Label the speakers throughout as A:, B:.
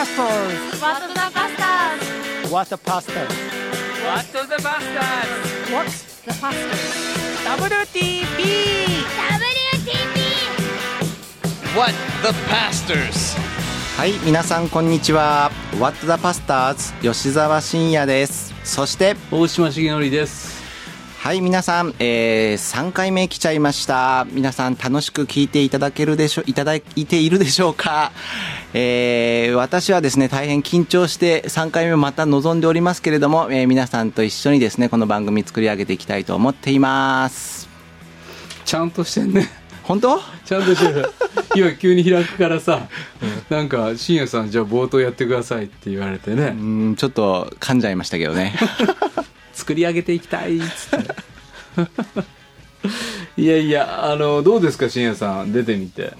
A: pastors?
B: What the pastors?
A: What the pastors?
C: What the bastards?
B: What's the pastors?
A: WTP!
D: What the pastors?
E: はい皆さんこんにちは What the Pastors 吉澤真也ですそして
F: 大島重則です
E: はい皆さん、えー、3回目来ちゃいました。皆さん楽しく聞いていただけるでしょいただいているでしょうか？えー、私はですね大変緊張して3回目また臨んでおりますけれども、えー、皆さんと一緒にですねこの番組作り上げていきたいと思っています。
F: ちゃんとしてんね。
E: 本当？
F: ちゃんとしてる。今急に開くからさ、なんか深夜さんじゃあ冒頭やってくださいって言われてね。
E: うんちょっと噛んじゃいましたけどね
F: 作り上げていきたいっつって。いやいやあのどうですか深夜さん出てみて。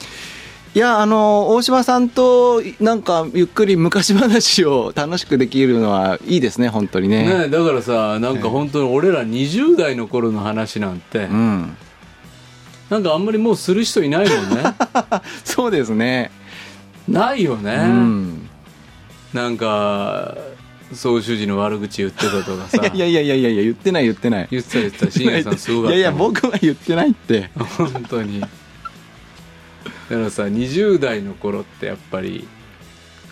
E: いやあの大島さんとなんかゆっくり昔話を楽しくできるのはいいですね本当にね。
F: ねだからさなんか本当に俺ら20代の頃の話なんて、
E: うん。
F: なんかあんまりもうする人いないもんね。
E: そうですね。
F: ないよね、
E: うん。
F: なんか総主事の悪口言ってたとかさ。
E: いやいやいやいやいや言ってない言ってない。
F: 言ってた言ってた。深夜さんすごかった
E: いやいや僕は言ってないって。
F: 本当に。だからさ20代の頃ってやっぱり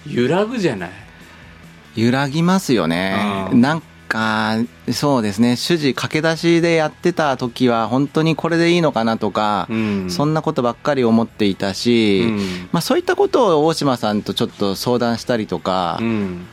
F: 揺らぐじゃない？
E: 揺らぎますよね。
F: うん
E: なんかそうですね。主事駆け出しでやってた時は本当にこれでいいのかなとか、
F: うん。
E: そんなことばっかり思っていたし、
F: うん。
E: まあ、そういったことを大島さんとちょっと相談したりとか
F: うん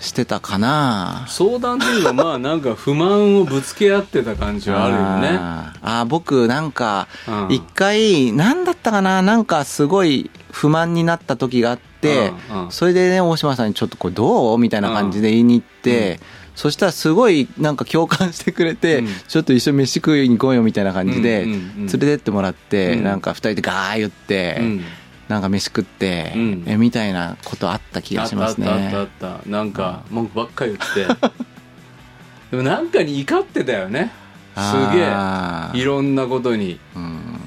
E: してたかな、
F: 相談っていうかまあなんか不満をぶつけ合ってた感じはあるよね。
E: あー。あー僕なんか
F: うん。
E: 一回何だったかな。なんかすごい不満になった時があってそれでね大島さんにちょっとこれどう？みたいな感じで言いに行ってそしたらすごいなんか共感してくれて
F: うん。
E: ちょっと一緒に飯食いに行こうよみたいな感じで連れてってもらって
F: うん。
E: なんか二人でガー言って
F: うん
E: なんか飯食って
F: うん。
E: えみたいなことあった気がします
F: あったあったあ
E: ね
F: ったあった。なんか文句ばっかり言って。でもなんかに怒ってたよね。すげえ。いろんなことに。
E: うん。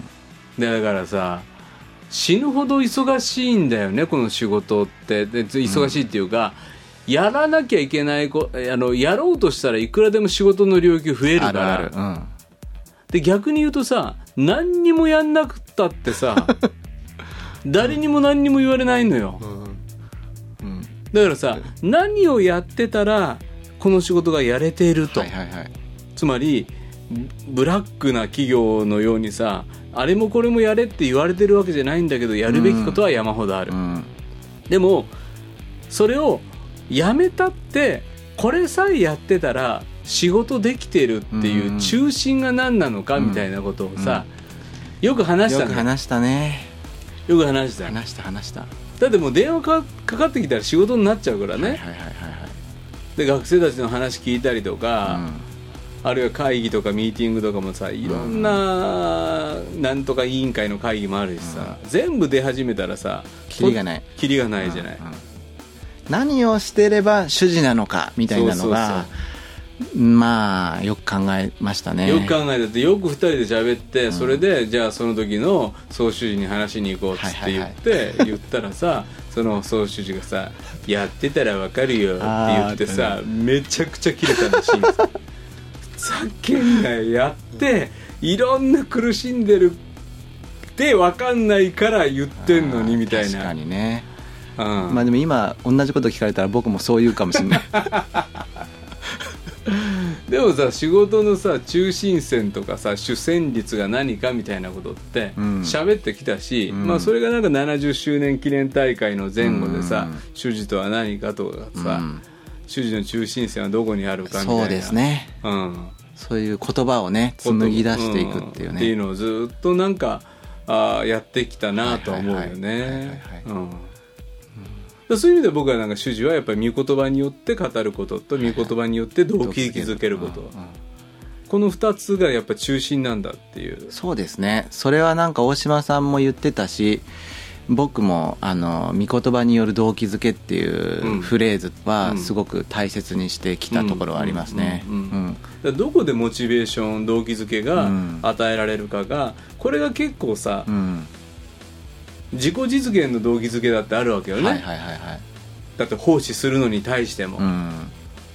F: でだからさ死ぬほど忙しいんだよねこの仕事って。で忙しいっていうか、やらなきゃいけないこあのやろうとしたらいくらでも仕事の領域増えるから。で逆に言うとさ何にもやんなくったってさ 誰にも何にも言われないのよ、
E: うん。
F: だからさ何をやってたらこの仕事がやれていると、
E: はいはいはい。
F: つまりブブラックな企業のようにさあれもこれもやれって言われてるわけじゃないんだけどやるべきことは山ほどある、
E: うん。
F: でもそれをやめたってこれさえやってたら仕事できてるっていううん。中心が何なのかみたいなことをさ、よく話したのよ。
E: よく話したね
F: よく話した。
E: 話した話した。
F: だってもう電話かかかってきたら仕事になっちゃうからね、
E: はいはいはいはい。
F: で学生たちの話聞いたりとか、
E: はい
F: あるいは会議とかミーティングとかもさいろんな、なんとか委員会の会議もあるしさ、全部出始めたらさ
E: キリがない。
F: キリがないじゃない、
E: うんうん。何をしてれば主事なのかみたいなのがまあよく考えましたね。
F: よく考えたってよく2人で喋って、それでじゃあその時の総主事に話しに行こうっつって言って、言ったらさその総主事がさ「やってたらわかるよ」って言ってさ
E: あ
F: めちゃくちゃキレたらしいんです。よふざけんなよやっていろんな苦しんでるってわかんないから言ってんのにみたいな。
E: 確かにね。
F: うん。
E: まあでも今同じこと聞かれたら僕もそう言うかもしれない
F: でもさ仕事のさ中心線とかさ主戦率が何かみたいなことって
E: うん。
F: 喋ってきたし、
E: ん。
F: まあ、それがなんか70周年記念大会の前後でさ、
E: うん。
F: 主事とは何かとかさ、
E: うん。
F: 主事の中心線はどこにあるかみたいな。
E: そうです、ね。
F: うん、
E: そういう言葉をね紡ぎ出していくっていう
F: うん。っていう
E: ね
F: のをずっとなんかあーやってきたなとは思うよ
E: はいはいはい
F: ねそういう意味で僕はなんか主事はやっぱり御言葉によって語ることと御言葉によって動機づけること、この2つがやっぱ中心なんだっていう。
E: そうですね。それはなんか大島さんも言ってたし僕もあの御言葉による動機づけっていううん。フレーズはすごく大切にしてきたところはありますね。
F: どこでモチベーション動機づけが
E: うん。
F: 与えられるかがこれが結構さ
E: うん
F: 自己実現の動機づけだってあるわけよね、
E: はいはいはいはい。
F: だって奉仕するのに対しても、
E: うん。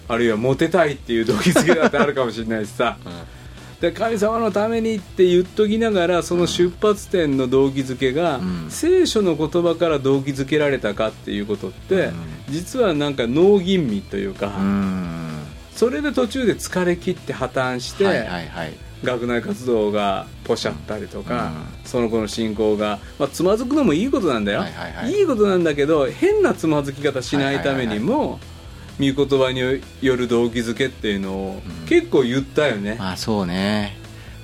F: あるいはモテたいっていう動機づけだってあるかもしれないしさ、で神様のためにって言っときながらその出発点の動機づけが、
E: ん。
F: 聖書の言葉から動機づけられたかっていうことって、
E: うん。
F: 実はなんか脳吟味というか、
E: うん。
F: それで途中で疲れ切って破綻して、
E: はいはいはい
F: 学内活動がポシャったりとか、
E: う
F: その子の信仰が、まあ、つまずくのもいいことなんだよ、
E: はいはいはい。
F: いことなんだけど変なつまずき方しないためにも、御言葉による動機づけっていうのを結構言ったよね、
E: まあそうね、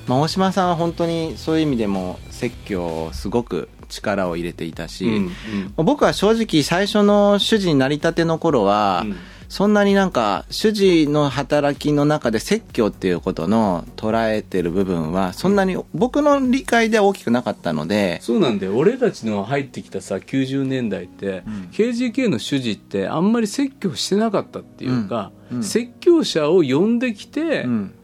E: まあ、大島さんは本当にそういう意味でも説教すごく力を入れていたし、
F: うんうん。
E: 僕は正直最初の主事になりたての頃は、
F: うん
E: そんなになんか主事の働きの中で説教っていうことの捉えてる部分はそんなに僕の理解では大きくなかったので、
F: そうなんだよ。俺たちの入ってきたさ90年代って、KGK の主事ってあんまり説教してなかったっていうか、
E: うん。うん。
F: 説教者を呼んできて、
E: うん。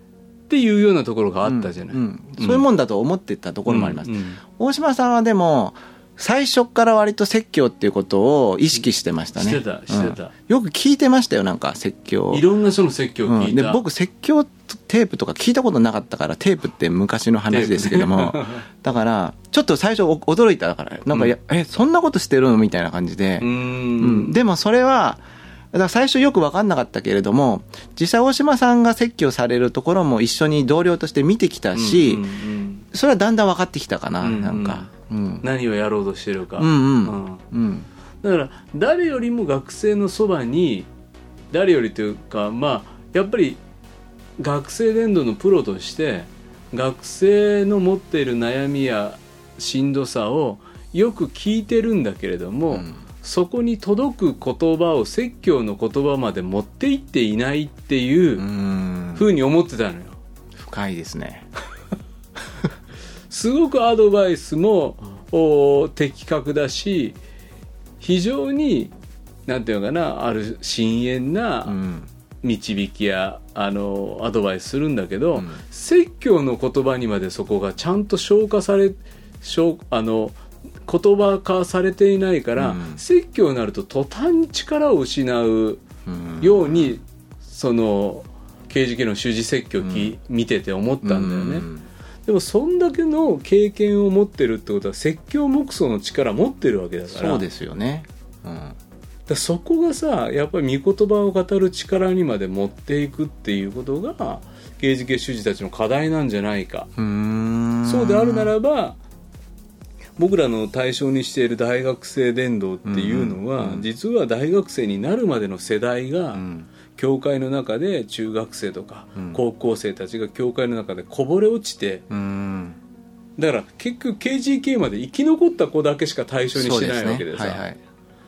F: っていうようなところがあったじゃない、
E: うん。そういうもんだと思ってたところもあります、
F: うん。うん。
E: 大島さんはでも最初から割と説教っていうことを意識してましたね。
F: してたしてた。
E: うんよく聞いてましたよなんか説教。
F: いろんな人の説教を聞いた、
E: うん。で僕説教テープとか聞いたことなかったからテープって昔の話ですけども。だからちょっと最初お驚いたからなんか、いやえそんなことしてるの？みたいな感じで。
F: う、
E: ん。ん。でもそれはだから最初よく分かんなかったけれども実際大島さんが説教されるところも一緒に同僚として見てきたし、
F: うんうん
E: それはだんだん分かってきたかな、
F: うんうん。
E: なんか、うん、
F: 何をやろうとしてるか、
E: うんうん。
F: うん。
E: うん。
F: だから誰よりも学生のそばに誰よりというかまあやっぱり学生伝道のプロとして学生の持っている悩みやしんどさをよく聞いてるんだけれども、
E: うん。
F: そこに届く言葉を説教の言葉まで持っていっていないっていううん。ふうに思ってたのよ。
E: 深いですね
F: すごくアドバイスもお的確だし非常になんていうのかなある深遠
E: う
F: なん。導きや、あのアドバイスするんだけど、
E: うん。
F: 説教の言葉にまでそこがちゃんと消化され消あの言葉化されていないから、
E: うん。
F: 説教になると途端に力を失う
E: うん。
F: ように、その刑事系の主事説教をき、見てて思ったんだよね。
E: うん
F: でもそんだけの経験を持ってるってことは説教目想の力持ってるわけだから。
E: そうですよね、うん。
F: だそこがさやっぱり御言葉を語る力にまで持っていくっていうことが刑事系主事たちの課題なんじゃないか、そうであるならば僕らの対象にしている大学生伝道っていうのは、実は大学生になるまでの世代が、
E: うん
F: 教会の中で中学生とか
E: うん。
F: 高校生たちが教会の中でこぼれ落ちて、
E: うん。
F: だから結局 KGK まで生き残った子だけしか対象にしてないわけでさ。
E: そうすね。はいはい。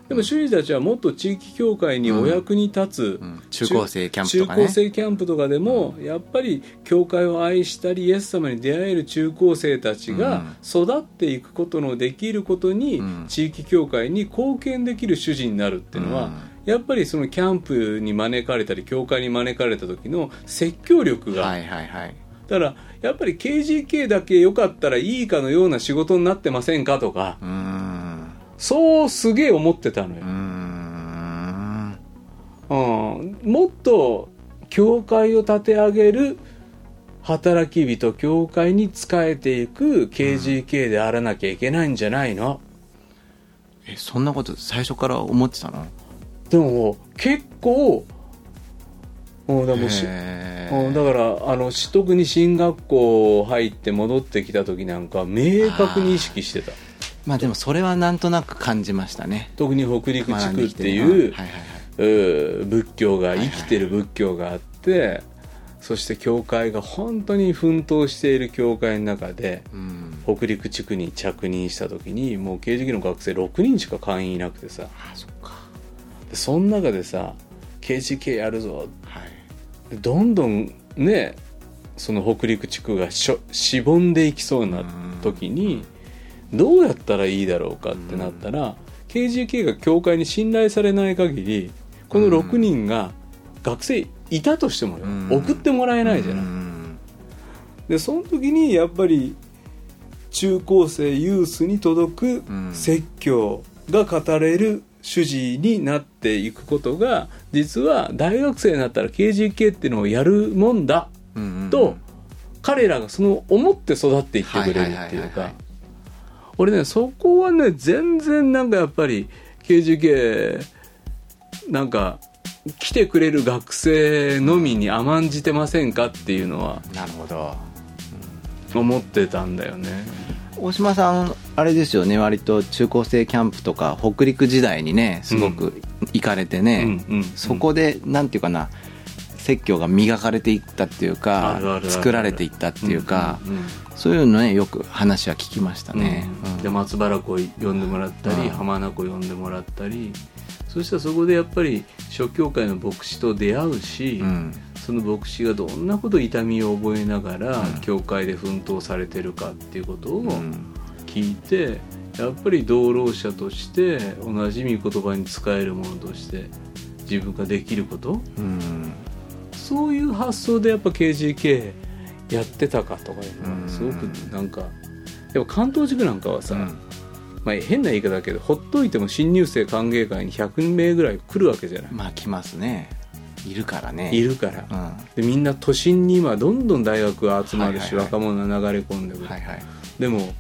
F: でも主義たちはもっと地域協会にお役に立つ、
E: うん。中高生キャンプとかね。
F: 中高生キャンプとかでも、やっぱり教会を愛したりイエス様に出会える中高生たちが育っていくことのできることに、
E: うん。
F: 地域協会に貢献できる主人になるっていうのは、
E: うん
F: やっぱりそのキャンプに招かれたり教会に招かれた時の説教力が、
E: はいはいはい。
F: だからやっぱり KGK だけ良かったらいいかのような仕事になってませんかとか。
E: うーん。
F: そうすげえ思ってたのよ。
E: うー、ん。
F: うん、もっと教会を立て上げる働き人教会に仕えていく KGK であらなきゃいけないんじゃないの、
E: えそんなこと最初から思ってたの？
F: でも結構うんだからもうしうんだからあのし特に進学校入って戻ってきた時なんか明確に意識してた。
E: まあでもそれはなんとなく感じましたね。
F: 特に北陸地区っていう仏教が生きてる仏教があって、そして教会が本当に奮闘している教会の中で
E: うん。
F: 北陸地区に着任した時にもう刑事系の学生6人しか会員いなくてさ。
E: あそっか
F: でその中でさ刑事系やるぞ。
E: はい。
F: でどんどんねその北陸地区がしょしぼんでいきそうな時にどうやったらいいだろうかってなったら KGK が教会に信頼されない限りこの6人が学生いたとしても送ってもらえないじゃない。
E: うん。
F: でその時にやっぱり中高生ユースに届く
E: うん。
F: 説教が語れる主事になっていくことが実は大学生になったら KGK っていうのをやるもんだと、彼らがその思って育っていってくれるっていうか。
E: い
F: 俺ねそこはね全然なんかやっぱり KGK なんか来てくれる学生のみに甘んじてませんかっていうのは
E: なるほど。
F: 思ってたんだよね。
E: 大島さんあれですよね割と中高生キャンプとか北陸時代にねすごく行かれてね、
F: うんうん
E: そこでなんていうかな説教が磨かれていったっていうか作られていったっていうか、
F: うんうん
E: そういうのねよく話は聞きましたね、うん。
F: で松原湖呼んでもらったり、
E: うん。
F: 浜名湖呼んでもらったりそしたらそこでやっぱり諸教会の牧師と出会うし、
E: うん
F: その牧師がどんなこと痛みを覚えながら、
E: うん。
F: 教会で奮闘されてるかっていうことを
E: うん。
F: 聞いて、やっぱり同労者として同じ御言葉に使えるものとして自分ができること？
E: うん。
F: そういう発想でやっぱ KGK やってたかとかいうの
E: うん。
F: はすごくなんかやっぱ関東塾なんかはさ、
E: うん。
F: まあ、変な言い方だけどほっといても新入生歓迎会に100名ぐらい来るわけじゃない、
E: まあ来ますねいるからね。
F: いるから。
E: うん、は
F: でみんな都心に今どんどん大学が集まるし、
E: はいはいはい
F: 若者が流れ込んでくる、
E: いはい。
F: でも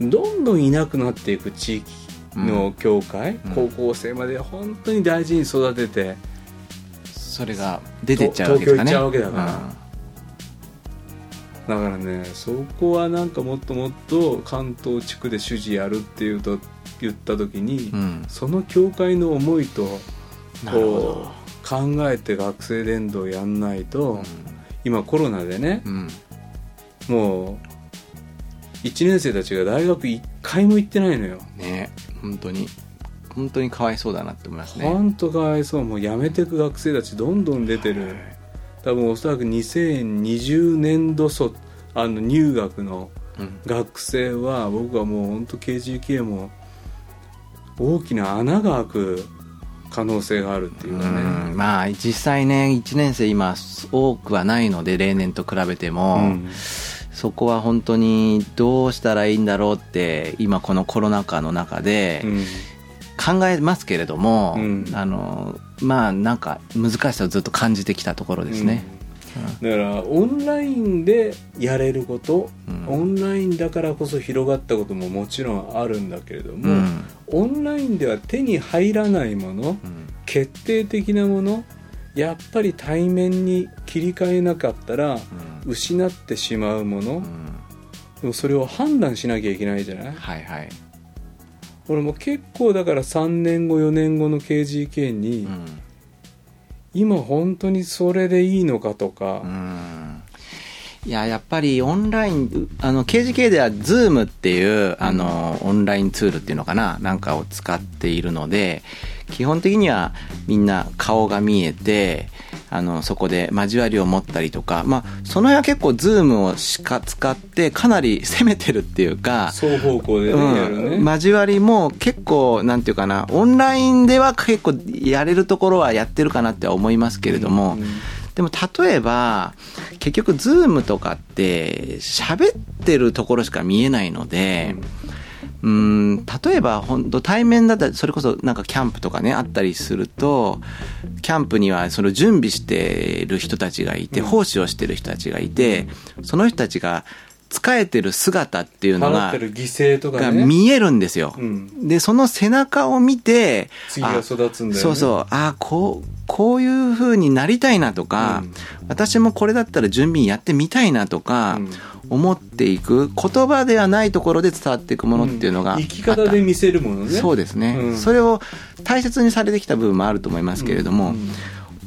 F: どんどんいなくなっていく地域の教会、
E: うん。
F: 高校生まで本当に大事に育てて
E: それが出てっちゃうわけね。
F: 東京行っちゃうわけだから。だからねそこはなんかもっともっと関東地区で主事やるっていうと言った時に、
E: うん、うん
F: その教会の思いと
E: なるほ
F: こ考えて学生伝道やんないと、今コロナでね
E: うん。
F: もう1年生たちが大学1回も行ってないのよ。
E: ね本当に。本当にかわいそうだなって思いますね。
F: ほんとかわいそう。もう辞めてく学生たちどんどん出てる。多分おそらく2020年度卒あの入学の
E: うん。
F: 学生は僕はもう本当 KGK も大きな穴が開く可能性があるっていうかね。
E: うん。まあ実際ね1年生今多くはないので例年と比べても、
F: うん。
E: そこは本当にどうしたらいいんだろうって今このコロナ禍の中で
F: うん。
E: 考えますけれども、
F: うん。
E: あのまあなんか難しさをずっと感じてきたところですね、
F: だからオンラインでやれること、
E: うん。
F: オンラインだからこそ広がったことももちろんあるんだけれども、
E: うん。
F: オンラインでは手に入らないもの
E: うん。
F: 決定的なものやっぱり対面に切り替えなかったら失ってしまうもの、
E: うん。
F: でもそれを判断しなきゃいけないじゃない？
E: はいはい、
F: 俺も結構だから3年後4年後の KGK に、
E: うん
F: 今本当にそれでいいのかとか、
E: いややっぱりオンラインあの KGK では Zoom っていうあのオンラインツールっていうのかな。なんかを使っているので基本的にはみんな顔が見えてあのそこで交わりを持ったりとかまあその辺は結構 Zoom をしか使ってかなり攻めてるっていうか
F: 双方向でね、
E: うん、交わりも結構なんていうかなオンラインでは結構やれるところはやってるかなっては思いますけれども、
F: うん
E: でも例えば結局ズームとかって喋ってるところしか見えないので、うん、例えば本当対面だったらそれこそなんかキャンプとかねあったりするとキャンプにはその準備してる人たちがいて、奉仕をしてる人たちがいてその人たちが仕えてる姿っていうの
F: 払
E: が
F: ってる犠牲とか
E: が
F: ね
E: 見えるんですよ。
F: うん。
E: でその背中を見て
F: 次が育つんだよね。
E: あそうそう。あこうこういう風になりたいなとか、
F: うん。
E: 私もこれだったら準備やってみたいなとか
F: うん。
E: 思っていく言葉ではないところで伝わっていくものっていうのが
F: 生き方で見せるものね。
E: そうですね、
F: うん。
E: それを大切にされてきた部分もあると思いますけれども、
F: うん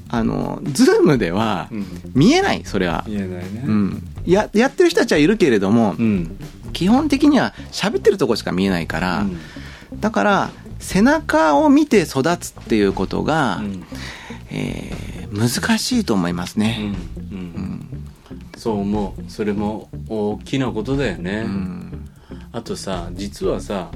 E: あのズームでは
F: うん。
E: 見えないそれは、
F: 言えないね。
E: うん、ややってる人たちはいるけれども、
F: うん。
E: 基本的には喋ってるとこしか見えないから、だから背中を見て育つっていうことが、
F: うん。
E: えー難しいと思います
F: うん。
E: ね。
F: うん。そう思う。それも大きなことだよね、
E: うん。
F: あとさ実はさ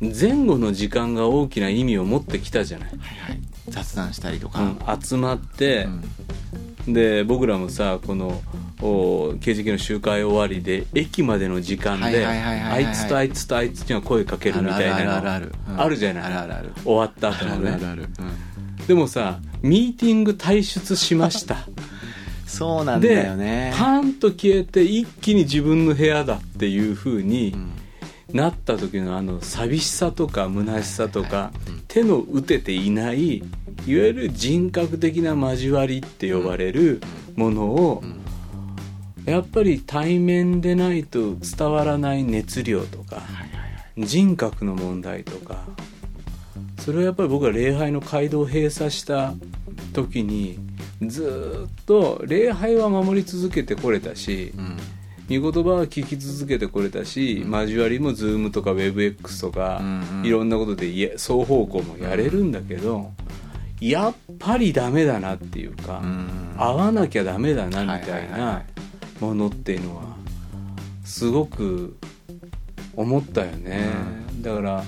F: 前後の時間が大きな意味を持ってきたじゃない、
E: はいはい、雑談したりとか、
F: うん集まって
E: う、ん。
F: で僕らもさこのお KGK の集会終わりで駅までの時間
E: はい
F: であいつとあいつとあいつには声かけるみたいなの
E: ある
F: じゃない？
E: あるあるある。
F: 終わった後のね。でもさミーティング退出しました。
E: そうなんだ
F: で
E: よね。
F: パーンと消えて一気に自分の部屋だっていう風に
E: うん
F: なった時のあの寂しさとか虚しさとか手の打てていないいわゆる人格的な交わりって呼ばれるものをやっぱり対面でないと伝わらない熱量とか人格の問題とかそれはやっぱり僕は礼拝の街道を閉鎖した時にずーっと礼拝は守り続けてこれたし
E: うん
F: 御言葉は聞き続けてこれたし、交わりも Zoom とか WebX とか、いろんなことで双方向もやれるんだけど、やっぱりダメだなっていうか、
E: うん。
F: 会わなきゃダメだなみたいないものっていうのはすごく思ったよね、だから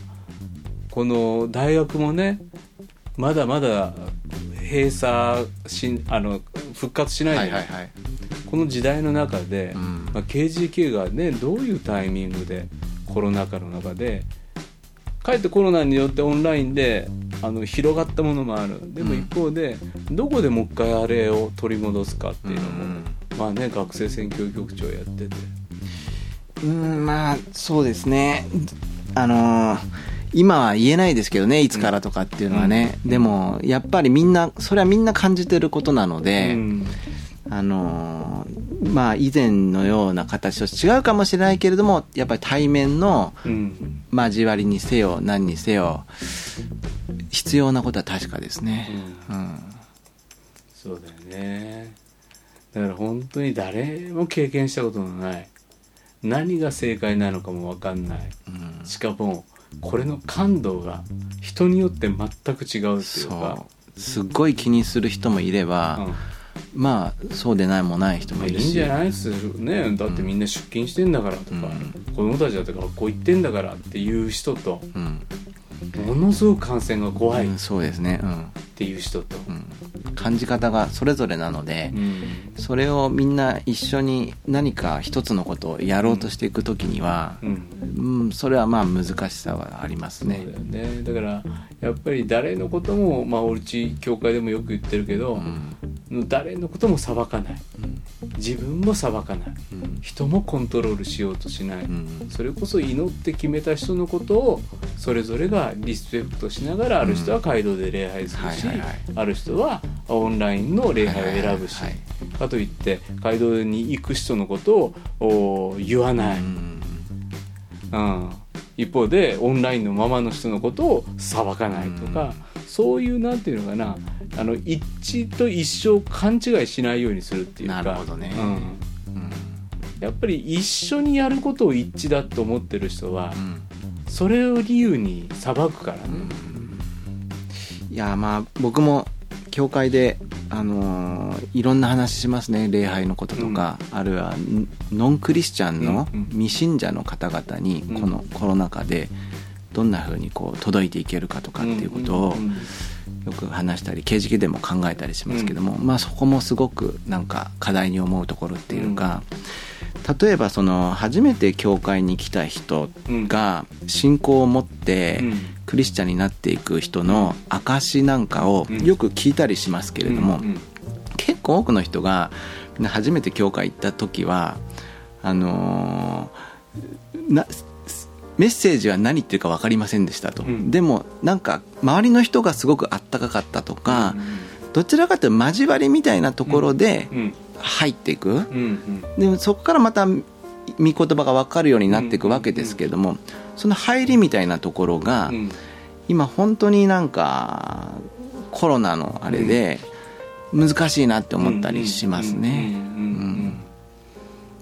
F: この大学もねまだまだ閉鎖しあの復活しないじゃない
E: はいはいはい
F: この時代の中で、
E: うん。
F: まあ、KGK がねどういうタイミングでコロナ禍の中でかえってコロナによってオンラインであの広がったものもある。でも
E: うん。
F: 一方で、どこでもう一回あれを取り戻すかっていうのも、
E: うん。
F: まあね学生選挙局長やってて。
E: うんまあそうですね。あのー今は言えないですけどねいつからとかっていうのはね、でもやっぱりみんなそれはみんな感じてることなので、
F: うん
E: あのーまあ以前のような形と違うかもしれないけれどもやっぱり対面の
F: うん。
E: 交わりにせよ何にせよ必要なことは確かですね、うん。
F: そうだよね。だから本当に誰も経験したことのない何が正解なのかも分かんない。
E: うん。
F: しかもこれの感度が人によって全く違うっていうか。
E: すっごい気にする人もいれば、
F: うん
E: まあそうでないもない人もいるし。
F: いんじゃないっすねだってみんな出勤してんだからとか、
E: うん。
F: 子供たちだって学校行ってんだからっていう人と
E: うん。
F: ものすごく感染が怖い。っ
E: うんそうですねうん
F: ていう人と、
E: うん。感じ方がそれぞれなので、
F: うん。
E: それをみんな一緒に何か一つのことをやろうとしていく時には、
F: うん。
E: うんそれはまあ難しさはあります
F: そうだ
E: ね。
F: だからやっぱり誰のこともまあうち教会でもよく言ってるけど、
E: うん。
F: 誰のことも裁かない。
E: うん。
F: 自分も裁かない。
E: うん。
F: 人もコントロールしようとしない、
E: うん。
F: それこそ祈って決めた人のことをそれぞれがリスペクトしながらある人は街道で礼拝するし、
E: はいはい。はい
F: ある人はオンラインの礼拝を選ぶし、
E: はいはい
F: かといって街道に行く人のことをお言わない、
E: うん
F: うん一方でオンラインのままの人のことを裁かないとか、そういうなんていうのかなあの一致と一生勘違いしないようにするっていうか。
E: なるほどね。
F: うん。
E: うん。
F: やっぱり一緒にやることを一致だと思ってる人は
E: うん。
F: それを理由に裁くからね、
E: いやまあ僕も教会で、あのーいろんな話しますね。礼拝のこととか、あるいはんノンクリスチャンの
F: うんうん。
E: 未信者の方々に
F: うん。
E: このコロナ禍でどんな風にこう届いていけるかとかっていうことを
F: んん
E: よく話したり刑事でも考えたりしますけども、まあそこもすごくなんか課題に思うところっていうか、例えばその初めて教会に来た人が信仰を持って
F: うん。
E: クリスチャンになっていく人の証なんかを
F: うん。
E: よく聞いたりしますけれども、結構多くの人が初めて教会行った時はあのーなメッセージは何言ってるか分かりませんでしたと、
F: うん。
E: でもなんか周りの人がすごくあったかかったとか、どちらかというと交わりみたいなところで
F: うん
E: 入っていく、
F: うんうん。
E: でもそこからまた御言葉が分かるようになっていくわけですけれども、その入りみたいなところが、
F: うん。
E: 今本当になんかコロナのあれで難しいなって思ったりしますね。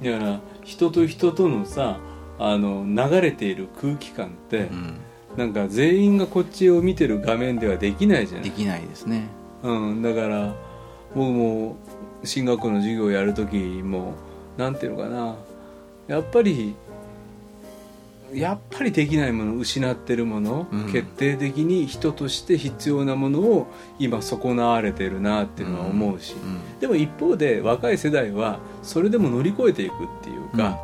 F: だから人と人とのさあの流れている空気感って、
E: うん。
F: なん。か全員がこっちを見てる画面ではできないじゃない
E: できないですね。
F: うん、だから僕も進学校の授業をやる時もなんていうのかな。やっぱりやっぱりできないもの失ってるもの、
E: うん。
F: 決定的に人として必要なものを今損なわれてるなっていうのは思うし、
E: うん。
F: でも一方で若い世代はそれでも乗り越えていくっていうか、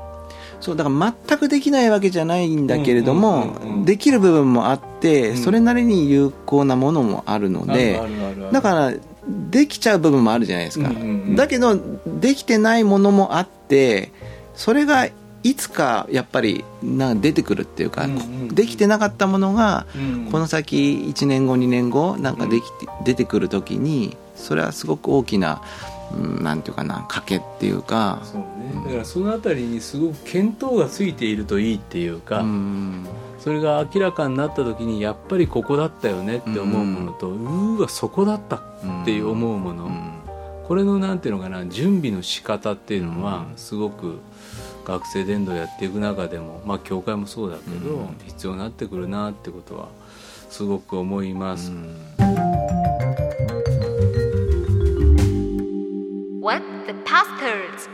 E: そうだから全くできないわけじゃないんだけれども、
F: うんうんうん。うん
E: できる部分もあって、
F: うん。
E: それなりに有効なものもあるので、だからできちゃう部分もあるじゃないですか、
F: うんうんうん。
E: だけどできてないものもあってそれがいつかやっぱりな出てくるっていうか、
F: うんうんうん。
E: できてなかったものが
F: うん。
E: この先1年後2年後なんかできて、出てくる時にそれはすごく大きな、うん、なんていうかな賭けっていうか。
F: そうね。だからそのあたりにすごく見当がついているといいっていうか、
E: うん
F: それが明らかになった時にやっぱりここだったよねって思うものと、うーわそこだったっていう思うもの、
E: うん
F: これのなんていうのかな準備の仕方っていうのはすごく学生伝道やっていく中でもまあ教会もそうだけど、
E: うん
F: 必要になってくるなってことはすごく思います、
B: What the pastors?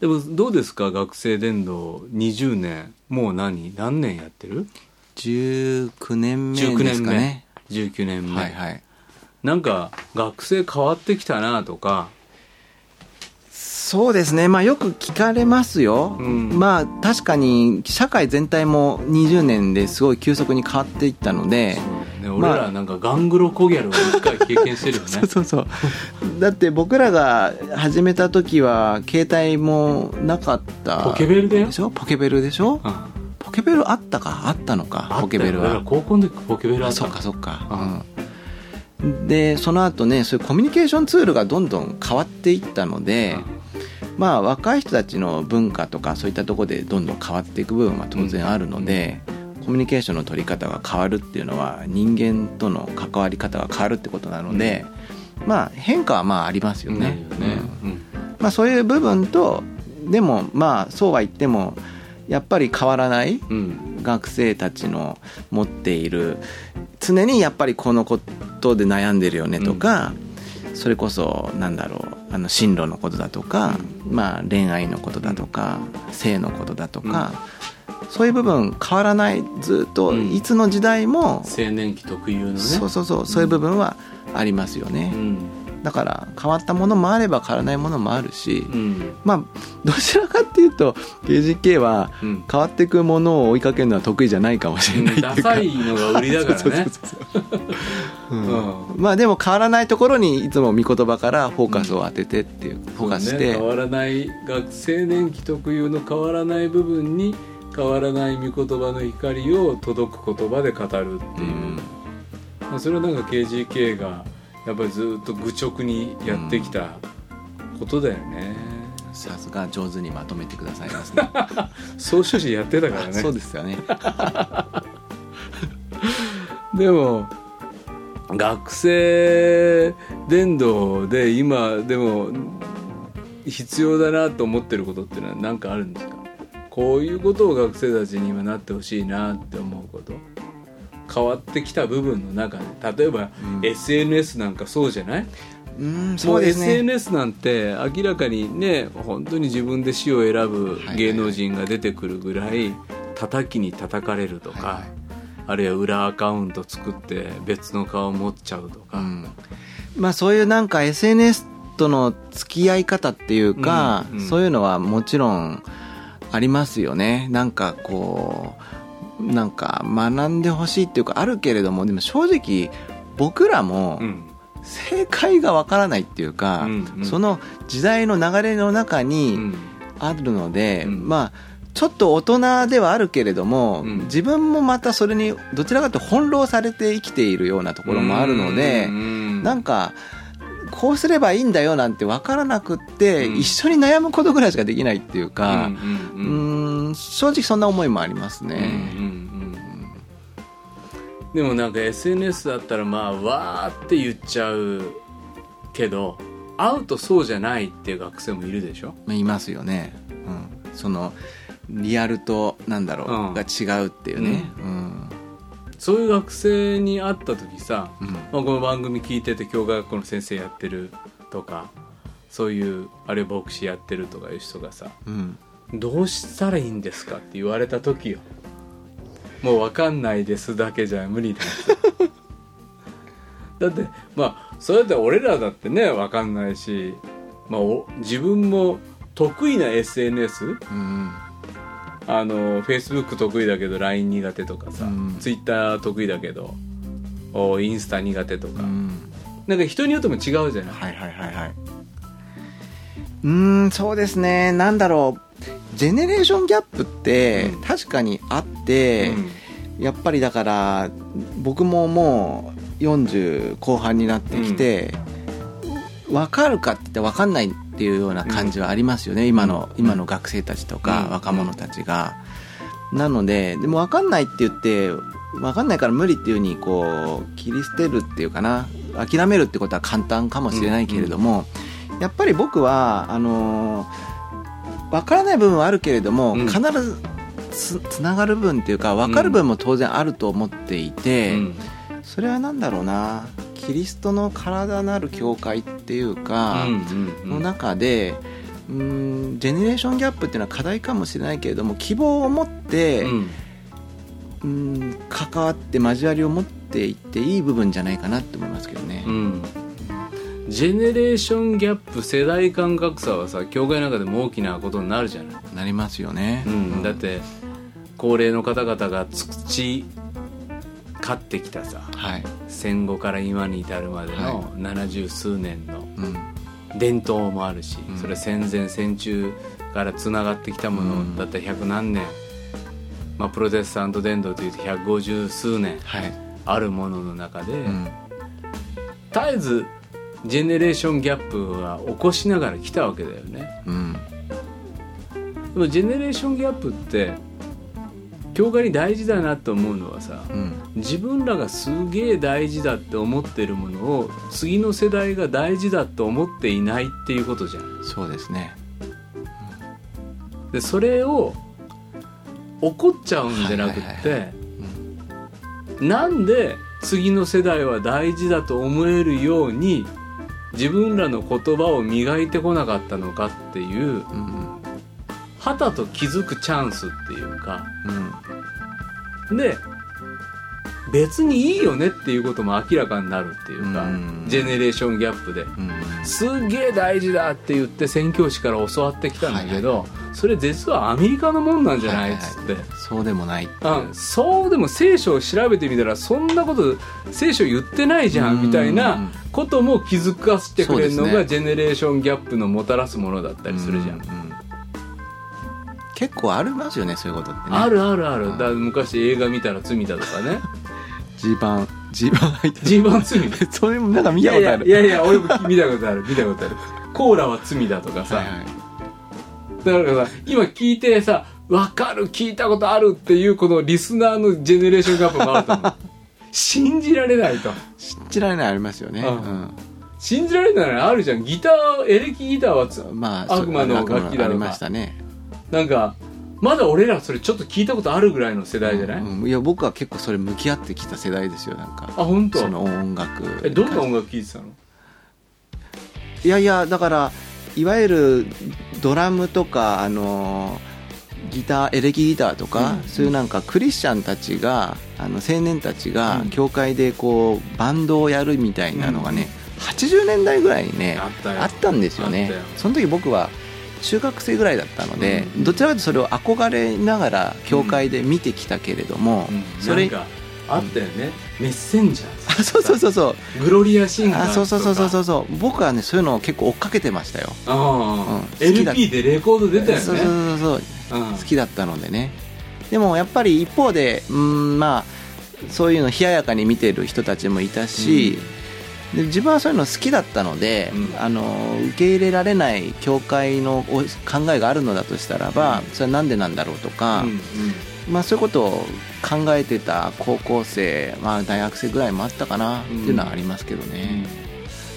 F: でもどうですか学生伝道20年もう何？何年やってる
E: ？19年目
F: 19
E: で
F: 年目、
E: すかね。
F: 19年目、
E: はいはい。
F: なんか学生変わってきたなとか
E: そうですね、まあ、よく聞かれますよ、
F: うん。
E: まあ確かに社会全体も20年ですごい急速に変わっていったので、
F: ね、
E: まあ
F: 俺らなんかガングロコギャルを一回経験してるよね。
E: そうそうそう。だって僕らが始めた時は携帯もなかった。
F: ポケベル
E: でしょ？ポケベルでしょ？
F: うん。
E: ポケベルあったか？あったのか？ポケベルは。
F: 高校の時ポケベルあった。
E: あそっかそっか、うん、でその後ねそういうコミュニケーションツールがどんどん変わっていったので、まあ若い人たちの文化とかそういったところでどんどん変わっていく部分は当然あるので、コミュニケーションの取り方が変わるっていうのは人間との関わり方が変わるってことなので、まあ変化はまあありますよ
F: うん。
E: ね。まあ、そういう部分とでもまあそうは言ってもやっぱり変わらない学生たちの持っている常にやっぱりこのことで悩んでるよねとか、それこそなんだろうあの進路のことだとか、まあ、恋愛のことだとか、性のことだとか、そういう部分変わらないずっと
F: うん。
E: いつの時代も、
F: 青年期特有のね。
E: そうそうそうそういう部分はありますよね、
F: うん
E: だから変わったものもあれば変わらないものもあるし、
F: うん。
E: まあどちらかっていうと KGK は
F: うん。
E: 変わっていくものを追いかけるのは得意じゃないかもしれないっていうか、
F: ダサいのが売りだからね。
E: うん。
F: う
E: まあでも変わらないところにいつも御言葉からフォーカスを当ててっていう、フォーカスして、
F: ね変わらない学青年期特有の変わらない部分に変わらない御言葉の光を届く言葉で語るっていう、まあ、それはなんか KGK がやっぱりずっと愚直にやってきたことだよね、
E: さすが上手にまとめてくださいますね。
F: 総書士やってたからね。
E: そうですよね。
F: でも学生伝道で今でも必要だなと思ってることっていうのは何かあるんですか？こういうことを学生たちに今なってほしいなって思うこと変わってきた部分の中で例えば、
E: うん。
F: SNS なんかそうじゃない？
E: うん
F: も
E: そううですね。
F: SNS なんて明らかにね本当に自分で死を選ぶ
E: はい
F: 芸能人が出てくるぐらい叩きに叩かれるとか、
E: はいはい。
F: あるいは裏アカウント作って別の顔持っちゃうとか、
E: うん。まあそういうなんか SNS との付き合い方っていうか、
F: うんうん。
E: そういうのはもちろんありますよね。なんかこうなんか学んでほしいっていうかあるけれどもでも正直僕らも
F: うん。
E: 正解がわからないっていうか、
F: うんうん。
E: その時代の流れの中
F: う
E: に
F: ん。
E: あるので、
F: うん。
E: まあちょっと大人ではあるけれども、
F: うん。
E: 自分もまたそれにどちらかと翻弄されて生きているようなところもあるので、
F: うん。
E: なんかこうすればいいんだよなんて分からなくって、
F: うん。
E: 一緒に悩むことぐらいしかできないっていうか、
F: うん
E: う
F: うん。
E: 正直そんな思いもあります
F: うんうん
E: ね。
F: うん。でもなんか SNS だったらまあわーって言っちゃうけど会うとそうじゃないっていう学生もいるでしょ？
E: まあいますよね、うん、そのリアルとなんだろう、
F: うん。
E: が違うっていうね、うん
F: そういう学生に会った時さ、
E: うん。
F: まあ、この番組聞いてて教科学校の先生やってるとかそういうあるいは牧師やってるとかいう人がさ
E: うん。
F: どうしたらいいんですかって言われた時よ。もう分かんないですだけじゃ無理だ だってまあそれだって俺らだってね分かんないし、まあ、お自分も得意な SNS
E: うん
F: あの Facebook 得意だけど LINE 苦手とかさ、
E: うん。
F: Twitter 得意だけどおインスタ苦手とか、
E: うん。
F: なんか人によっても違うじゃない、
E: はいはいはいはい。うーんそうですね。なんだろう。ジェネレーションギャップって
F: うん。
E: 確かにあって、やっぱりだから僕ももう40後半になってきて、分かるかって言って分かんないっていうような感じはありますよね、今の今の学生たちとか
F: うん。
E: 若者たちが、なのででも分かんないって言って分かんないから無理っていうふうにこう切り捨てるっていうかな。諦めるってことは簡単かもしれないけれども、やっぱり僕はあの分からない部分はあるけれども、
F: うん。
E: 必ずつつながる部分っていうか分かる部分も当然あると思っていて、
F: うん。
E: それは何だろうなキリストの体なる教会っていうか、
F: うん
E: の中でうーんジェネレーションギャップっていうのは課題かもしれないけれども希望を持って、
F: うん。
E: うーん関わって交わりを持っていっていい部分じゃないかなって思いますけどね。
F: うん。ジェネレーションギャップ世代間格差はさ教会の中でも大きなことになるじゃない、
E: なりますよね。
F: うん、だって高齢の方々が培ってきたさ
E: はい、
F: 戦後から今に至るまでの七十数年の
E: うん。
F: 伝統もあるし、
E: うん。
F: それ戦前戦中からつながってきたも
E: うん。
F: のだったら百何年、まあ、プロテスタント伝道というと150数年
E: はい。
F: あるものの中で、
E: うん。
F: 絶えずジェネレーションギャップは起こしながら来たわけだよね。
E: うん。
F: でもジェネレーションギャップって教会に大事だなと思うのはさ
E: うん。
F: 自分らがすげえ大事だって思ってるものを次の世代が大事だと思っていないっていうことじゃん。
E: そうですね。
F: でそれを怒っちゃうんじゃなくってなんで次の世代は大事だと思えるように自分らの言葉を磨いてこなかったのかっていう
E: うん
F: はたと気づくチャンスっていうか
E: うん。
F: で別にいいよねっていうことも明らかになるっていうか
E: うん。
F: ジェネレーションギャップで。
E: うん。
F: すっげえ大事だって言って宣教師から教わってきたんだけど、それ実はアメリカのもんなんじゃないっつって、
E: そうでもないっていう。
F: うん、そうでも聖書を調べてみたらそんなこと聖書言ってないじゃ
E: うん
F: んみたいなことも気づかせてくれるのがジェネレーションギャップのもたらすものだったりするじゃん、
E: 結構ありますよねそういうことってね。
F: あるあるある。
E: うん。
F: だ昔映画見たら罪だとかね。
E: G 版 G 版入ってる。
F: G 版罪。だ
E: それもなんか見たことある。
F: やいやいや俺も見たことある見たことある。コーラは罪だとかさ、
E: はいはい。
F: だからさ今聞いてさ分かる聞いたことあるっていうこのリスナーのジェネレーションギャップもあると思う。信じられないと。
E: 信じられないありますよね、
F: うん。信じられないのあるじゃん。ギターエレキギターは
E: まあ
F: 悪魔の楽器だとか
E: ありましたね
F: なんかまだ俺らそれちょっと聞いたことあるぐらいの世代じゃない、
E: うんいや僕は結構それ向き合ってきた世代ですよなんか。
F: あ本当？
E: その音楽。
F: えどんな音楽聴いてたの？
E: いやいやだからいわゆるドラムとかあのギターエレキギターとか、
F: うん。
E: そういうなんかクリスチャンたちがあの青年たちが
F: うん。
E: 教会でこうバンドをやるみたいなのがね、80年代ぐらいにね
F: あったよ。
E: あったんですよね。その時僕は中学生ぐらいだったので、
F: うん。
E: どちらかというとそれを憧れながら教会で見てきたけれども、それ
F: なんかあったよね、メッセンジャー
E: あそうそうそうそう。
F: グロリアシンガー
E: あそうそうそうそうそう
F: う
E: そう。僕はねそういうのを結構追っかけてましたよ。
F: ああ、
E: うん。
F: LP でレコード出たよね。
E: そうそうそうそう。
F: うん。
E: 好きだったのでね。でもやっぱり一方でうんまあそういうの冷ややかに見てる人たちもいたし、で自分はそういうの好きだったので、
F: うん。
E: あの受け入れられない教会のお考えがあるのだとしたらば、
F: うん。
E: それはなんでなんだろうとか、まあ、そういうことを考えてた高校生、まあ、大学生ぐらいもあったかなっていうのはありますけどね。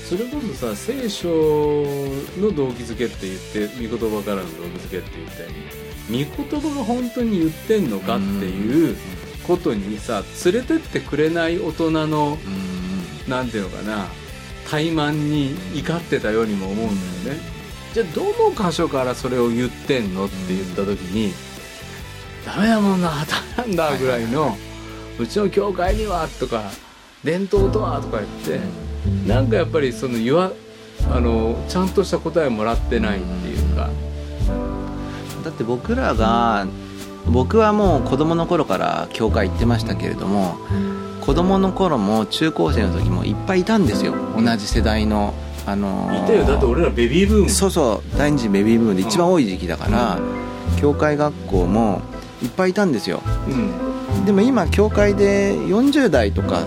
F: それこそさ聖書の動機づけって言って御言葉からの動機づけって言ったように御言葉が本当に言ってんのかっていうことにさ連れてってくれない大人の
E: うん
F: なんていうのかな怠慢に怒ってたようにも思うんだよね。じゃあどの箇所からそれを言ってんのって言った時に、ダメだもんなダメなんだぐらいの、うちの教会にはとか伝統とはとか言って、なんかやっぱりその言わあのちゃんとした答えをもらってないっていうか、
E: だって僕らが僕はもう子供の頃から教会行ってましたけれども子供の頃も中高生の時もいっぱいいたんですよ。同じ世代のあのー
F: いたよ。だって俺らベビーブーム。
E: そうそう第二次ベビーブームで一番多い時期だから、教会学校もいっぱいいたんですよ。
F: うん。
E: でも今教会で40代とか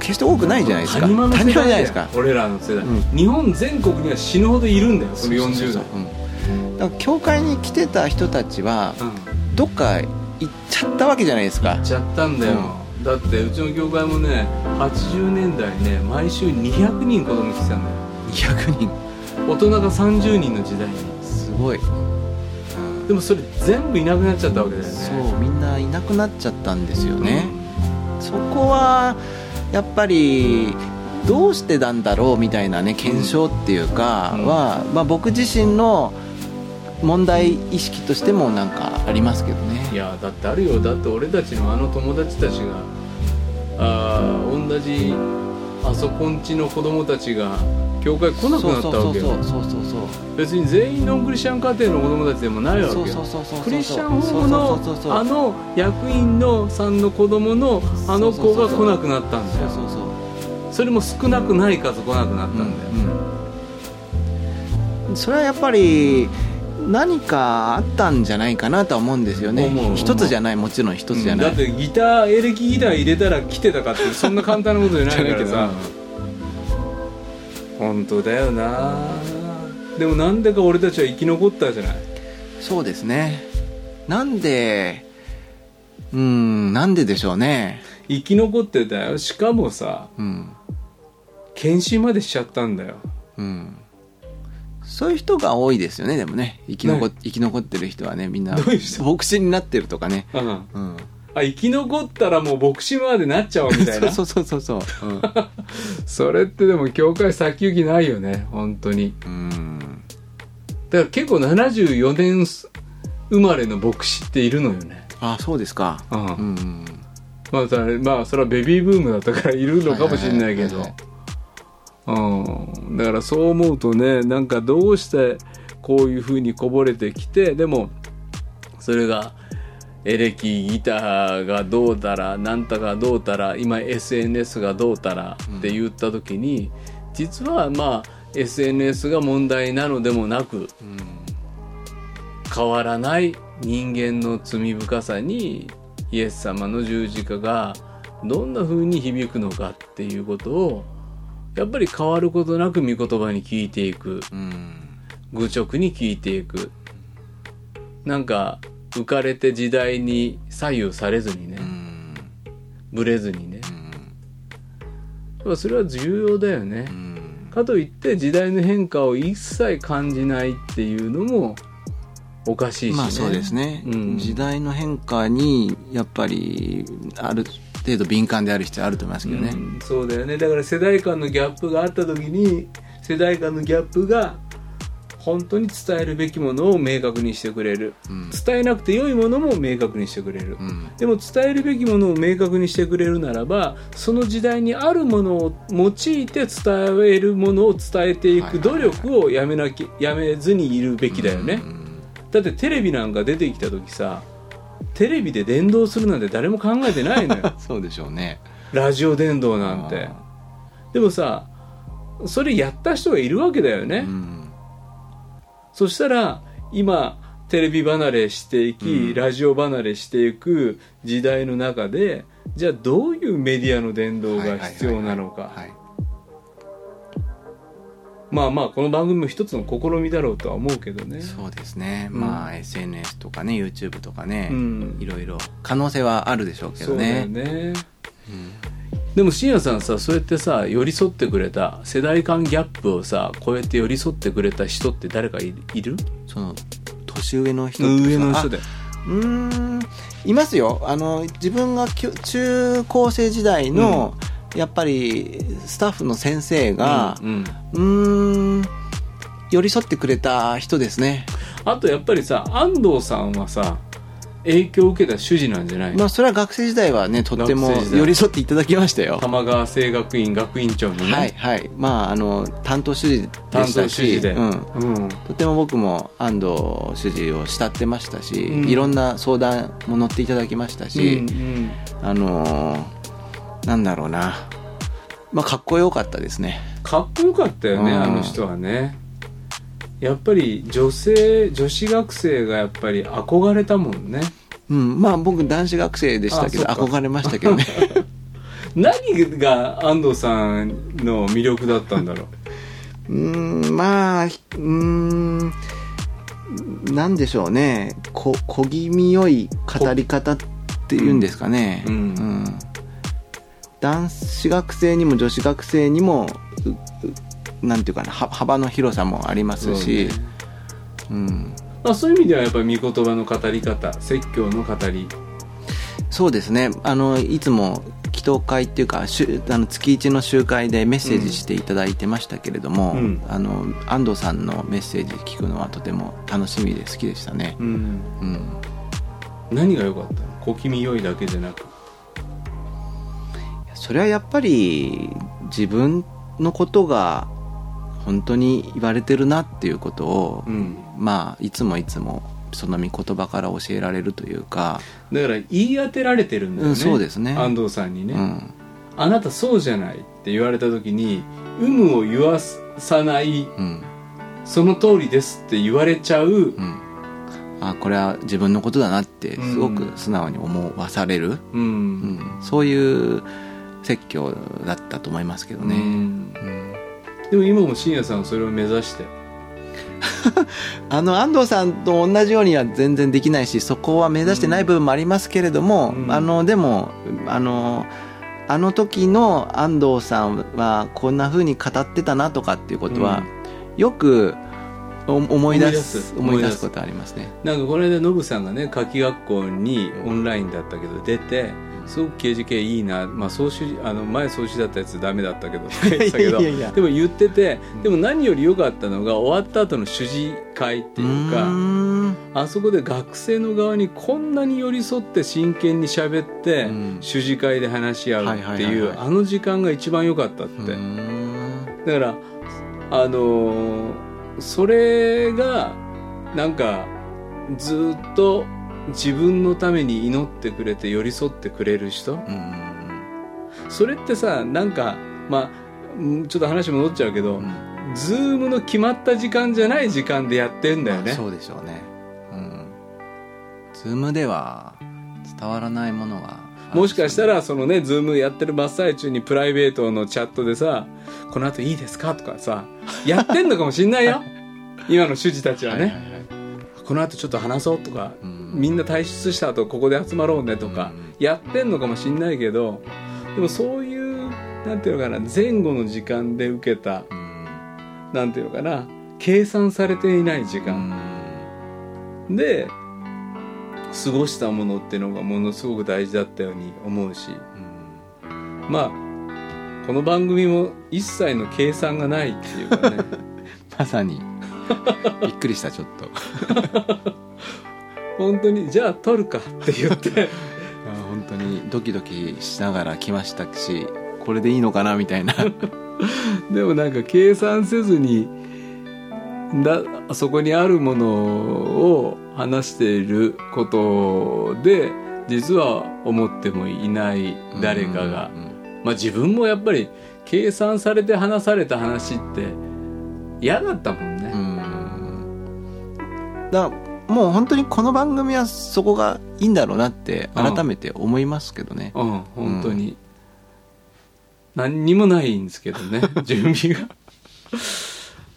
E: 決して多くないじゃないですか。
F: 谷間の世代
E: じゃないですか。
F: 俺らの世代、
E: うん。
F: 日本全国には死ぬほどいるんだよその40代。
E: だから教会に来てた人たちは
F: うん。
E: どっか行っちゃったわけじゃないですか。
F: 行っちゃったんだよ、だってうちの教会もね80年代ね毎週200人子供来てたんだよ
E: 200人。
F: 大人が30人の時代。に
E: すごい、
F: でもそれ全部いなくなっちゃったわけだよね。
E: そうみんないなくなっちゃったんですよね、そこはやっぱりどうしてなんだろうみたいなね検証っていうか
F: うん。
E: は、まあ、僕自身の問題意識としてもなんかありますけどね。
F: いやだってあるよ。だって俺たちのあの友達たちがあー同じあそこんちの子供たちが教会来なくなったわけよ。
E: そうそうそうそう
F: 別に全員ノンクリスチャン家庭の子供たちでもないわけよ。クリスチャンホームのあの役員のさんの子供のあの子が来なくなったんだよ。
E: そ
F: れも少なくない数来なくなったんだよ、
E: うん。それはやっぱり何かあったんじゃないかなとは思うんですよね。一つじゃないもちろん一つじゃない、
F: だってギターエレキギター入れたら来てたかってそんな簡単なことじゃないからさ。本当だよな。でもなんでか俺たちは生き残ったじゃない。
E: そうですね。なんでうんなんででしょうね。
F: 生き残ってたよ。しかもさ
E: うん。
F: 検診までしちゃったんだよ。
E: うんそういう人が多いですよねでもね。生き残っ
F: ね。
E: 生き残ってる人はねみんな。
F: どういう人？
E: 牧師になってるとかね。
F: うん。
E: うん。
F: あ生き残ったらもう牧師までなっちゃおうみたいな？
E: そうそうそうそうそう、うん。
F: それってでも教会先行きないよね本当に。
E: うん。
F: だから結構74年生まれの牧師っているのよね。
E: あそうですか。
F: うん。
E: うん。
F: まあそれまあそれはベビーブームだったからいるのかもしれないけど。
E: はいはい
F: うん。だからそう思うとねなんかどうしてこういうふうにこぼれてきてでもそれがエレキギターがどうたらなんたがどうたら今 SNS がどうたらって言った時に、実はまあ SNS が問題なのでもなく変わらない人間の罪深さにイエス様の十字架がどんな風に響くのかっていうことをやっぱり変わることなく御言葉に聞いていく。
E: うん
F: 愚直に聞いていく。なんか浮かれて時代に左右されずにね。
E: うん
F: ブレずにね。それは重要だよね。
E: うん
F: かといって時代の変化を一切感じないっていうのもおかしいしね。
E: まあそうですね、
F: うん。
E: 時代の変化にやっぱりある程度敏感である必要あると思いますけどね、
F: うんそうだよね。だから世代間のギャップがあった時に世代間のギャップが本当に伝えるべきものを明確にしてくれる。
E: うん。
F: 伝えなくて良いものも明確にしてくれる、
E: うん。
F: でも伝えるべきものを明確にしてくれるならばその時代にあるものを用いて伝えるものを伝えていく努力をやめなきゃやめずにいるべきだよね、
E: うん。
F: だってテレビなんか出てきた時さテレビで伝道するなんて誰も考えてないのよ。
E: そうでしょうね。
F: ラジオ伝道なんて。でもさそれやった人がいるわけだよね、
E: うん。
F: そしたら今テレビ離れしていき、
E: うん。
F: ラジオ離れしていく時代の中でじゃあどういうメディアの伝道が必要なのか。
E: はい
F: まあまあこの番組も一つの試みだろうとは思うけどね。
E: そうですね、
F: うん。
E: まあ SNS とかね YouTube とかね、
F: うん。
E: いろいろ可能性はあるでしょうけど
F: そうだよ
E: ね。
F: ね、でも深夜さんさそうやってさ寄り添ってくれた世代間ギャップをさこうやって寄り添ってくれた人って誰かいいる？
E: その年上の人ってさ
F: 上の人で。
E: あうーんいますよ。あの自分が中高生時代の、やっぱりスタッフの先生が
F: うん
E: うーん寄り添ってくれた人ですね。
F: あとやっぱりさ安藤さんはさ影響を受けた主事なんじゃない、
E: まあそれは学生時代はね、とっても寄り添っていただきましたよ。
F: 玉川清学院学院長にね、
E: はいはい。まああの、担当主事で
F: 担当
E: したし、
F: で、
E: うん。
F: うん
E: とても僕も安藤主事を慕ってましたし、
F: うん
E: いろんな相談も乗っていただきましたし、
F: うん
E: あのーなんだろうな。まあかっこよかったですね。
F: かっこよかったよね、
E: うん
F: あの人はねやっぱり女性女子学生がやっぱり憧れたもんね
E: うん。まあ僕男子学生でしたけど、憧れましたけどね。
F: 何が安藤さんの魅力だったんだろう？
E: うーん、まあ、うーん、なんでしょうね。こ、小気味良い語り方っていうんですかね。
F: うん
E: うん男子学生にも女子学生にも、なんていうかな、は幅の広さもありますし、
F: そう
E: ん。
F: まあ、そういう意味ではやっぱり御言葉の語り方説教の語り
E: そうですね。あの、いつも、祈祷会っていうか、あの月一の集会でメッセージしていただいてましたけれども、
F: うん
E: あの、安藤さんのメッセージ聞くのはとても楽しみで好きでしたね。
F: うん
E: うん。
F: 何が良かったの？小気味良いだけじゃなく
E: それはやっぱり自分のことが本当に言われてるなっていうことを、
F: うん。
E: まあいつもいつもその御言葉から教えられるというか、
F: だから言い当てられてるんだよね、
E: うんそうですね。
F: 安藤さんにね、
E: うん。
F: あなたそうじゃないって言われた時に有無を言わさない
E: うん。
F: その通りですって言われちゃう。
E: うん、あこれは自分のことだなってすごく素直に思わされる、
F: うん、
E: うん。そういう説教だったと思いますけどね、
F: うん。
E: うん
F: でも今も信也さんはそれを目指して。
E: あの安藤さんと同じようには全然できないしそこは目指してない部分もありますけれども、
F: うん。
E: あのでもあのあの時の安藤さんはこんな風に語ってたなとかっていうことは、よくお思い出す
F: 思い出す。
E: 思い出すことありますね。
F: なんかこの間ノブさんがね夏季学校にオンラインだったけど出てすごく KGK いいな、まあ、総主あの前総主だったやつダメだったけど。でも言っててでも何より良かったのが終わった後の主事会っていうかあそこで学生の側にこんなに寄り添って真剣に喋って、
E: うん。
F: 主事会で話し合うって
E: はい
F: うあの時間が一番良かったって。だからあのーそれがなんかずっと自分のために祈ってくれて寄り添ってくれる人？
E: うん
F: それってさなんかまあうんちょっと話戻っちゃうけど、
E: うん
F: Zoom の決まった時間じゃない時間でやってんだよね、
E: まあそうでしょうね。うん。 Zoom では伝わらないものがあるでょうね。
F: もしかしたらそのね Zoom やってる真っ最中にプライベートのチャットでさ「この後いいですか?」とかさやってんのかもしんないよ 今の主事たちはね、
E: はいはいはい
F: この後ちょっと話そうとか、
E: うん
F: みんな退出した後ここで集まろうねとか、
E: うん。
F: やってんのかもしんないけどでもそういうなんていうのかな前後の時間で受けた
E: うん。
F: なんていうのかな計算されていない時
E: う
F: 間
E: ん。
F: で過ごしたものっていうのがものすごく大事だったように思うし。
E: うん。
F: まあこの番組も一切の計算がないっていうかね。
E: まさに。びっくりしたちょっと
F: 本当にじゃあ撮るかって言って。
E: あ本当にドキドキしながら来ましたしこれでいいのかなみたいな。
F: でもなんか計算せずにだそこにあるものを話していることで実は思ってもいない誰かが、
E: うん
F: まあ自分もやっぱり計算されて話された話って嫌だったもんね、
E: うん。だもう本当にこの番組はそこがいいんだろうなって改めて思いますけどね、
F: うん本当に、何にもないんですけどね 準備が。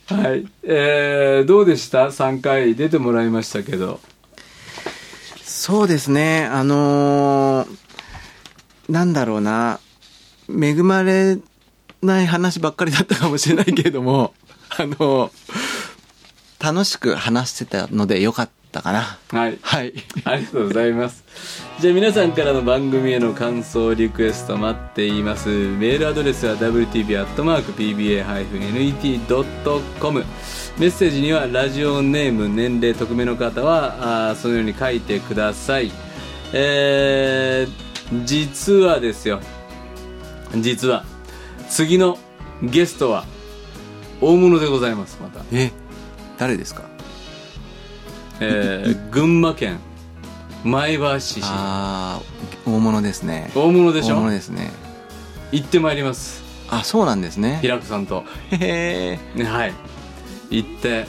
F: はい。えー、どうでした？3回出てもらいましたけど。
E: そうですね。あのーなんだろうな。恵まれない話ばっかりだったかもしれないけれどもあの楽しく話してたのでよかったかな。
F: はい。
E: はい。
F: ありがとうございます。じゃあ皆さんからの番組への感想リクエスト待っています。メールアドレスは wtb.pba-net.com メッセージにはラジオネーム年齢匿名の方はあーそのように書いてください。えー、実はですよ。実は。次のゲストは大物でございますまた、
E: え誰ですか？
F: えー、群馬県前橋市。
E: ああ大物ですね。
F: 大物でし
E: 大物
F: ょ
E: ですね。
F: 行ってまいります。
E: あそうなんですね。
F: 平子さんと。
E: へえ
F: ねはい。行って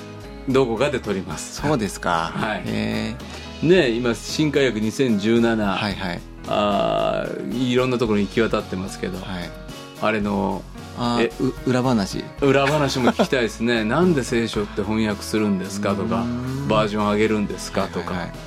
F: どこかで撮ります。
E: そうですか。
F: はい。
E: へ
F: ね今新海薬2017、
E: えはいはい。
F: あーいろんなところに行き渡ってますけど、
E: はい。
F: あれの
E: あ
F: え
E: 裏話？
F: 裏話も聞きたいですね。なんで聖書って翻訳するんですかとか
E: うん。
F: バージョン上げるんですかとか、
E: はいはい。はい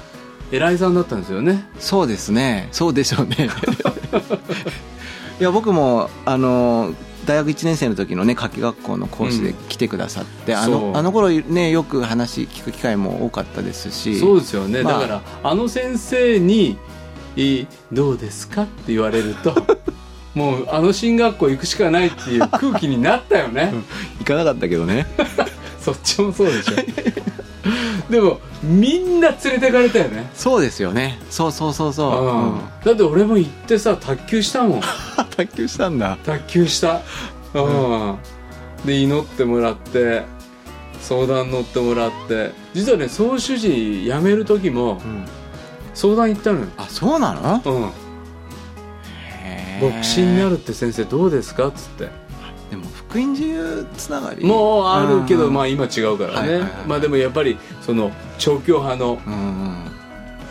F: 偉いさんだったんですよね？
E: そうですね。そうでしょうね。いや僕もあの大学1年生の時のね夏季学校のコースで来てくださって、あ
F: そう。
E: のあの頃ねよく話聞く機会も多かったですし。
F: そうですよね、
E: まあ。
F: だからあの先生にい「どうですか?」って言われると もうあの進学校行くしかないっていう空気になったよね。
E: 行かなかったけどね。
F: そっちもそうでしょ。でもみんな連れてかれたよね。
E: そうですよね。そうそうそうそう、
F: う
E: うん。ん
F: だって俺も行ってさ卓球したもん。
E: 卓球したんだ。
F: 卓球した。うん、で祈ってもらって相談乗ってもらって。実はね総主事辞める時も相談行ったのよ、
E: あそうなの？
F: うん、牧師になるって先生どうですか？っつって。
E: でも福音自由つながり。
F: もうあるけど、
E: うん。
F: まあ今違うからね、まあでもやっぱりその調教派の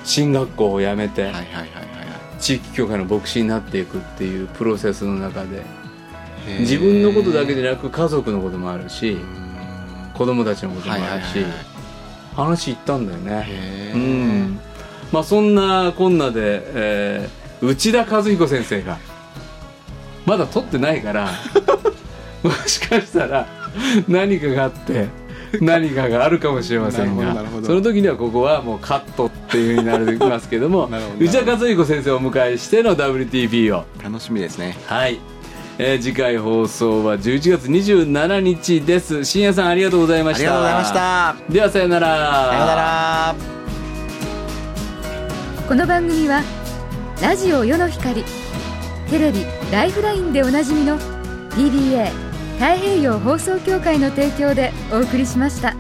F: 進学校を辞めて、地域教会の牧師になっていくっていうプロセスの中で
E: はい
F: 自分のことだけでなく家族のこともあるし
E: うん。
F: 子供たちのことも
E: はい
F: あるし話いったんだよね。うん。まあそんなこんなで、えー内田和彦先生がまだ取ってないから もしかしたら何かがあって何かがあるかもしれませんがその時にはここはもうカットっていうふうになりますけども 内田和彦先生をお迎えしての WTP を。
E: 楽しみですね。
F: はい、えー次回放送は11月27日です。深夜さんありがとうございました。
E: ありがとうございました。
F: ではさよなら。
E: さよなら。
A: この番組はラジオ世の光テレビ「ライフライン」でおなじみの PBA 太平洋放送協会の提供でお送りしました。